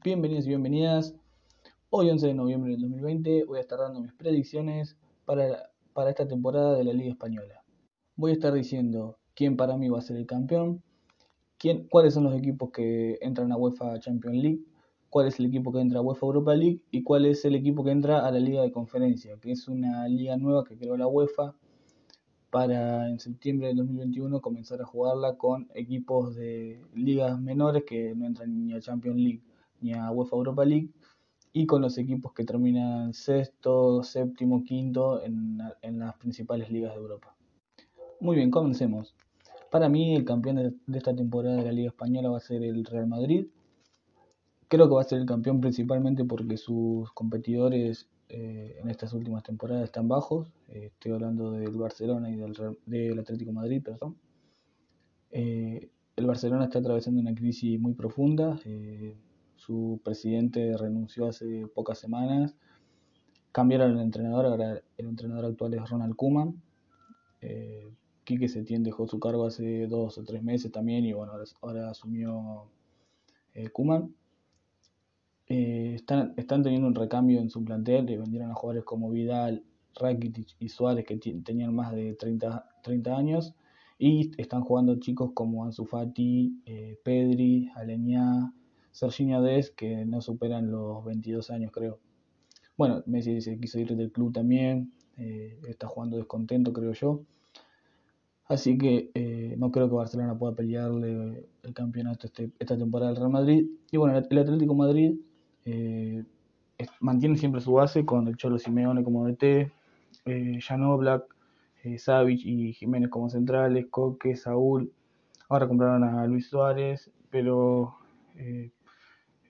Bienvenidos y bienvenidas. Hoy 11 de noviembre del 2020 voy a estar dando mis predicciones para, para esta temporada de la Liga Española. Voy a estar diciendo quién para mí va a ser el campeón, quién, cuáles son los equipos que entran a UEFA Champions League, cuál es el equipo que entra a UEFA Europa League y cuál es el equipo que entra a la Liga de Conferencia, que es una liga nueva que creó la UEFA para en septiembre del 2021 comenzar a jugarla con equipos de ligas menores que no entran ni a Champions League ni a UEFA Europa League y con los equipos que terminan sexto, séptimo, quinto en, las principales ligas de Europa. Muy bien, comencemos. Para mí el campeón de, esta temporada de la Liga Española va a ser el Real Madrid. Creo que va a ser el campeón principalmente porque sus competidores eh, en estas últimas temporadas están bajos. Eh, estoy hablando del Barcelona y del, del Atlético Madrid, perdón. Eh, el Barcelona está atravesando una crisis muy profunda. Su presidente renunció hace pocas semanas. Cambiaron el entrenador, ahora el entrenador actual es Ronald Koeman. Quique Setién dejó su cargo hace dos o tres meses también y bueno, ahora, asumió Kuman. Eh, están, están teniendo un recambio en su plantel, le vendieron a jugadores como Vidal, Rakitic y Suárez que tenían más de 30, 30 años y están jugando chicos como Ansu Fati, eh, Pedri, Aleñá, Serginho Des que no superan los 22 años creo. Bueno, Messi se quiso ir del club también, eh, está jugando descontento creo yo. Así que no creo que Barcelona pueda pelearle el campeonato este, esta temporada al Real Madrid. Y bueno, el Atlético Madrid eh, mantiene siempre su base con el Cholo Simeone como DT, eh, Jan Oblak, eh, y Jiménez como centrales, Coque, Saúl. Ahora compraron a Luis Suárez, pero eh,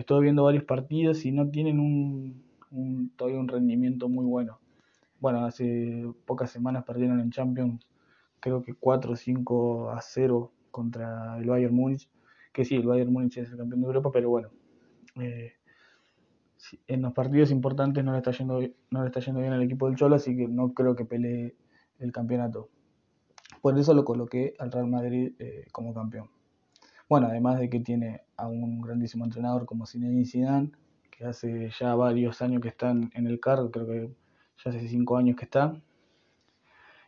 estoy viendo varios partidos y no tienen un, todavía un rendimiento muy bueno. Bueno, hace pocas semanas perdieron en Champions, creo que 4 o 5 a 0 contra el Bayern Múnich, que sí, el Bayern Múnich es el campeón de Europa, pero bueno, eh, en los partidos importantes no le está yendo no le está yendo bien al equipo del Cholo, así que no creo que pelee el campeonato. Por eso lo coloqué al Real Madrid eh, como campeón. Bueno, además de que tiene a un grandísimo entrenador como Zinedine Zidane, que hace ya varios años que están en el cargo, creo que ya hace cinco años que está.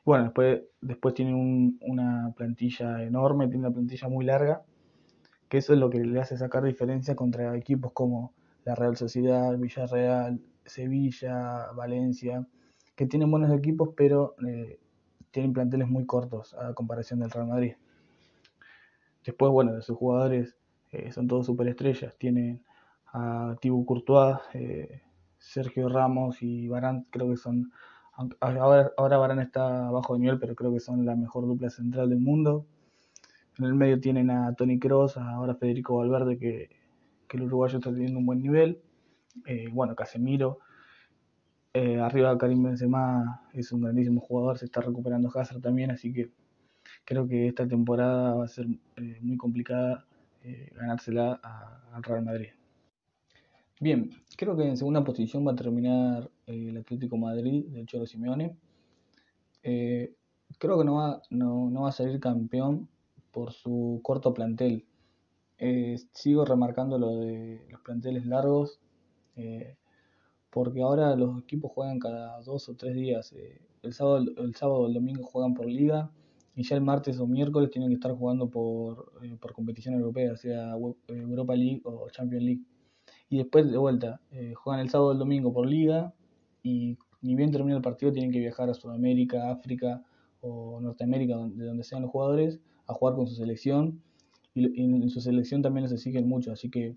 Bueno, después, después tiene una plantilla enorme, tiene una plantilla muy larga, que eso es lo que le hace sacar diferencia contra equipos como la Real Sociedad, Villarreal, Sevilla, Valencia, que tienen buenos equipos, pero eh, tienen planteles muy cortos a comparación del Real Madrid. Después, bueno, de sus jugadores eh, son todos superestrellas. Tienen a Thibaut Courtois, eh, Sergio Ramos y Barán, creo que son. Ahora, ahora Barán está bajo de nivel, pero creo que son la mejor dupla central del mundo. En el medio tienen a Tony Cross, ahora Federico Valverde, que que el uruguayo está teniendo un buen nivel. Eh, bueno, Casemiro. Arriba Karim Benzema es un grandísimo jugador, se está recuperando Hazard también, así que creo que esta temporada va a ser eh, muy complicada ganársela al Real Madrid. Bien, creo que en segunda posición va a terminar el Atlético Madrid del Cholo Simeone. creo que no va, no, no va a salir campeón por su corto plantel. Eh, sigo remarcando lo de los planteles largos, eh, porque ahora los equipos juegan cada dos o tres días. Eh, el, sábado, el sábado el domingo juegan por liga y ya el martes o miércoles tienen que estar jugando por, por competición europea, sea Europa League o Champions League. Y después de vuelta, juegan el sábado o el domingo por liga y ni bien termina el partido tienen que viajar a Sudamérica, África o Norteamérica, de donde sean los jugadores, a jugar con su selección y, en su selección también se siguen mucho, así que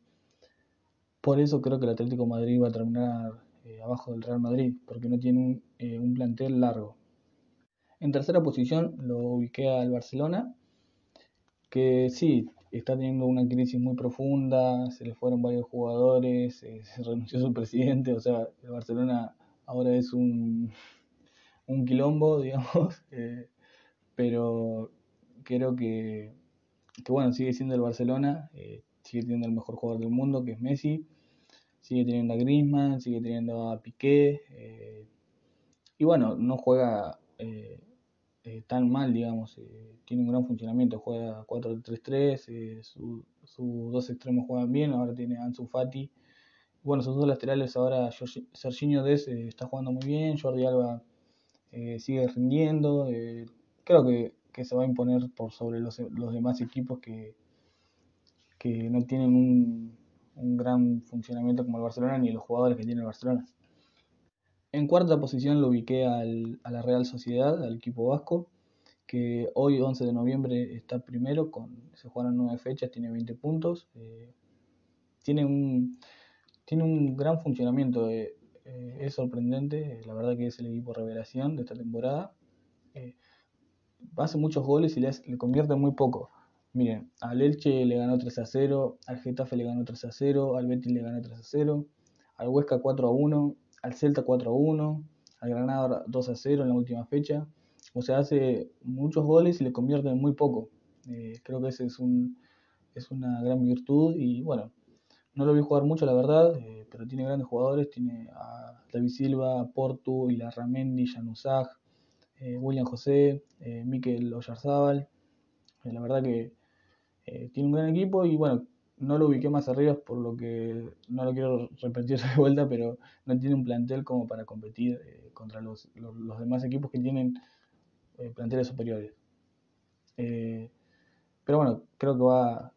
por eso creo que el Atlético Madrid va a terminar eh, abajo del Real Madrid, porque no tiene un, eh, un, plantel largo. En tercera posición lo ubiqué al Barcelona, que sí, está teniendo una crisis muy profunda, se le fueron varios jugadores, eh, se renunció su presidente, o sea, el Barcelona ahora es un, un quilombo, digamos, pero creo que que bueno, sigue siendo el Barcelona, eh, sigue teniendo el mejor jugador del mundo, que es Messi, sigue teniendo a Griezmann, sigue teniendo a Piqué, eh, y bueno, no juega, eh, tan mal, digamos. tiene un gran funcionamiento, juega 4-3-3, sus dos extremos juegan bien, ahora tiene Ansu Fati. Bueno, sus dos laterales ahora, Serginho Des está jugando muy bien, Jordi Alba sigue rindiendo. creo que, se va a imponer por sobre los, demás equipos que, que no tienen un, un gran funcionamiento como el Barcelona ni los jugadores que tiene el Barcelona. En cuarta posición lo ubiqué al, a la Real Sociedad, al equipo vasco, que hoy 11 de noviembre está primero, se jugaron nueve fechas, tiene 20 puntos. Eh, tiene, un, tiene un gran funcionamiento, eh, eh, es sorprendente, la verdad que es el equipo revelación de esta temporada. hace muchos goles y le, le convierte muy poco. Miren, al Elche le ganó 3 a 0, al Getafe le ganó 3 a 0, al Betis le ganó 3 a 0, al Huesca 4 a 1, al Celta 4 a 1, al Granada 2 a 0 en la última fecha. O sea, hace muchos goles y le convierte en muy poco. Eh, creo que ese es, un, es una gran virtud y bueno, no lo vi jugar mucho la verdad, eh, pero tiene grandes jugadores, tiene a David Silva, Portu, Ilarramendi, Januzaj, eh, William José, eh, Miquel Oyarzábal. la verdad que eh, tiene un gran equipo y bueno, no lo ubiqué más arriba por lo que no lo quiero repetir de vuelta, pero no tiene un plantel como para competir eh, contra los, demás equipos que tienen eh, planteles superiores. pero bueno, creo que va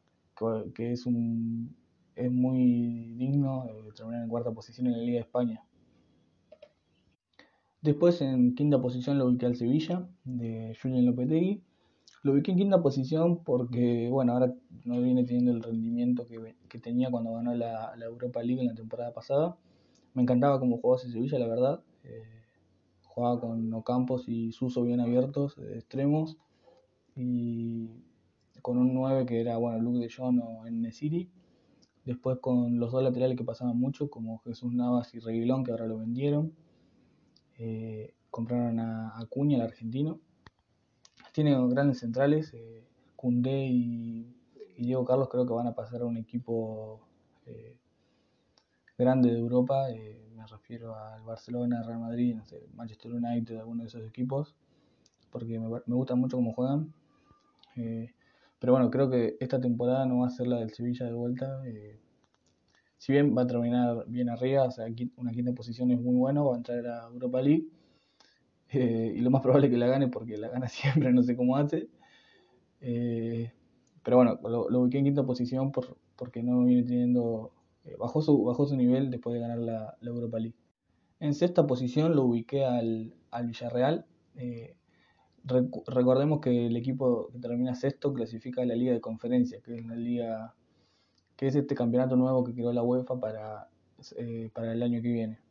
que es un es muy digno terminar en cuarta posición en la Liga de España. Después en quinta posición lo ubiqué al Sevilla de Julian Lopetegui lo ubiqué en quinta posición porque, bueno, ahora no viene teniendo el rendimiento que, tenía cuando ganó la, Europa League en la temporada pasada. Me encantaba cómo jugaba ese Sevilla, la verdad. Eh, jugaba con Ocampos y Suso bien abiertos, extremos. Y con un 9 que era, bueno, Luke de Jong o en City. Después con los dos laterales que pasaban mucho, como Jesús Navas y Reguilón, que ahora lo vendieron. Eh, compraron a Acuña, el argentino tiene grandes centrales, eh, y, Diego Carlos creo que van a pasar a un equipo eh, grande de Europa, eh, me refiero al Barcelona, Real Madrid, Manchester United, alguno de esos equipos, porque me, me gusta mucho cómo juegan. Eh, pero bueno, creo que esta temporada no va a ser la del Sevilla de vuelta. si bien va a terminar bien arriba, o sea, una quinta posición es muy bueno, va a entrar a Europa League eh, y lo más probable es que la gane porque la gana siempre, no sé cómo hace. Eh, pero bueno, lo, ubiqué en quinta posición por, porque no viene teniendo. Eh, bajó, su, bajó su nivel después de ganar la, Europa League. En sexta posición lo ubiqué al, al Villarreal. recordemos que el equipo que termina sexto clasifica a la Liga de Conferencia, que es la liga que es este campeonato nuevo que creó la UEFA para, para el año que viene.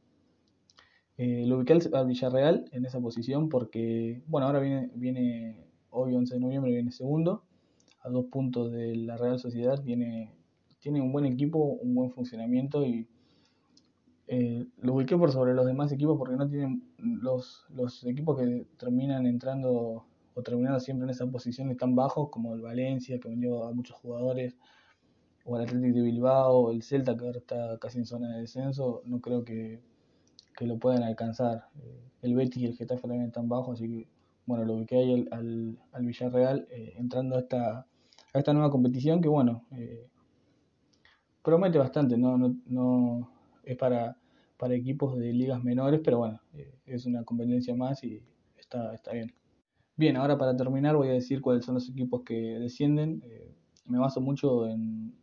Eh, lo ubiqué al, Villarreal en esa posición porque, bueno, ahora viene, viene hoy 11 de noviembre, viene segundo, a dos puntos de la Real Sociedad, viene, tiene un buen equipo, un buen funcionamiento y eh, lo ubiqué por sobre los demás equipos porque no tienen los, los equipos que terminan entrando o terminando siempre en esa posición tan bajos como el Valencia, que vendió a muchos jugadores, o el Atlético de Bilbao, el Celta, que ahora está casi en zona de descenso, no creo que que lo pueden alcanzar. Eh, el Betis y el Getafe también están bajos, así que bueno, lo ubiqué ahí al, al, Villarreal eh, entrando a esta, a esta nueva competición que bueno, eh, promete bastante, no, no, no es para, para equipos de ligas menores, pero bueno, es una competencia más y está, está bien. Bien, ahora para terminar voy a decir cuáles son los equipos que descienden. me baso mucho en,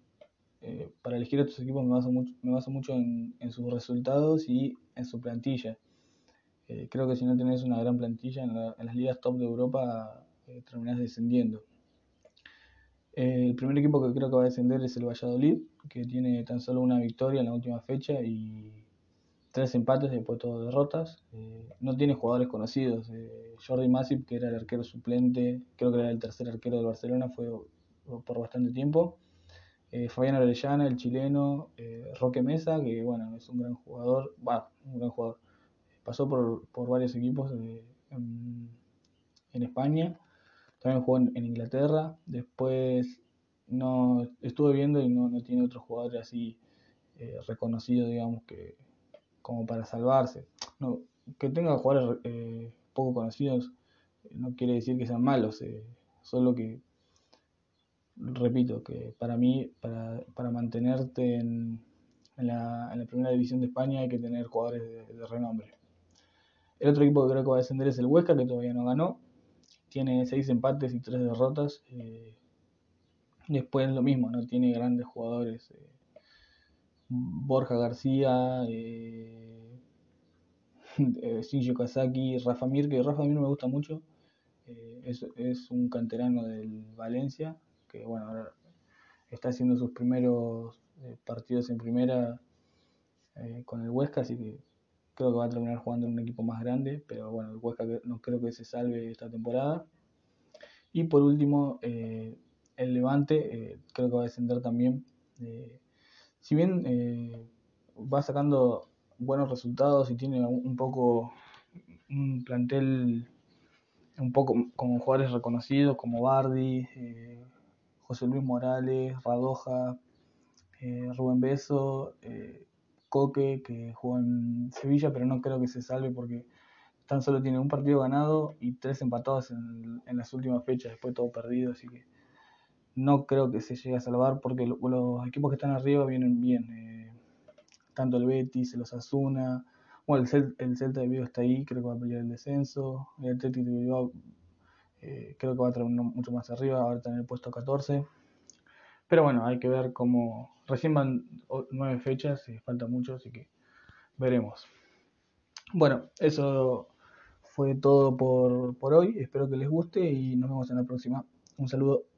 eh, para elegir a estos equipos me baso mucho, me baso mucho en, sus resultados y en su plantilla. Eh, creo que si no tenés una gran plantilla en, las ligas top de Europa, eh, terminás descendiendo. el primer equipo que creo que va a descender es el Valladolid, que tiene tan solo una victoria en la última fecha y tres empates después de todas derrotas. no tiene jugadores conocidos. Jordi Masip, que era el arquero suplente, creo que era el tercer arquero del Barcelona, fue por bastante tiempo eh, Fabián Orellana, el chileno, eh, Roque Mesa, que bueno, es un gran jugador, va, un gran jugador. Pasó por, por varios equipos en, España, también jugó en, Inglaterra, después no estuve viendo y no, no tiene otros jugadores así eh, reconocidos, digamos, que como para salvarse. No, que tenga jugadores eh, poco conocidos, no quiere decir que sean malos, eh, solo que, repito, que para mí, para, para mantenerte en, en, la, en, la, primera división de España hay que tener jugadores de, renombre. El otro equipo que creo que va a descender es el Huesca, que todavía no ganó. Tiene seis empates y tres derrotas. Eh, después lo mismo, no tiene grandes jugadores. Eh, Borja García, eh, eh, Shinji Kazaki, Rafa Mir, que Rafa Mir me gusta mucho. Eh, es, es, un canterano del Valencia, que bueno, ahora está haciendo sus primeros eh, partidos en primera eh, con el Huesca, así que creo que va a terminar jugando en un equipo más grande, pero bueno, el Huesca no creo que se salve esta temporada. Y por último, eh, el Levante, creo que va a descender también. si bien va sacando buenos resultados y tiene un poco un plantel un poco con jugadores reconocidos como Bardi, José Luis Morales, Radoja, eh, Rubén Beso, eh, Coque, que jugó en Sevilla, pero no creo que se salve porque tan solo tiene un partido ganado y tres empatados en, las últimas fechas, después todo perdido, así que no creo que se llegue a salvar porque lo, los equipos que están arriba vienen bien, eh, tanto el Betis, el Osasuna, bueno, el, Cel el, Celta de Vigo está ahí, creo que va a pelear el descenso. El Atlético de Bilbao eh, creo que va a terminar mucho más arriba, ahora está en el puesto 14. Pero bueno, hay que ver cómo. Recién van nueve fechas y falta mucho, así que veremos. Bueno, eso fue todo por, por hoy. Espero que les guste y nos vemos en la próxima. Un saludo.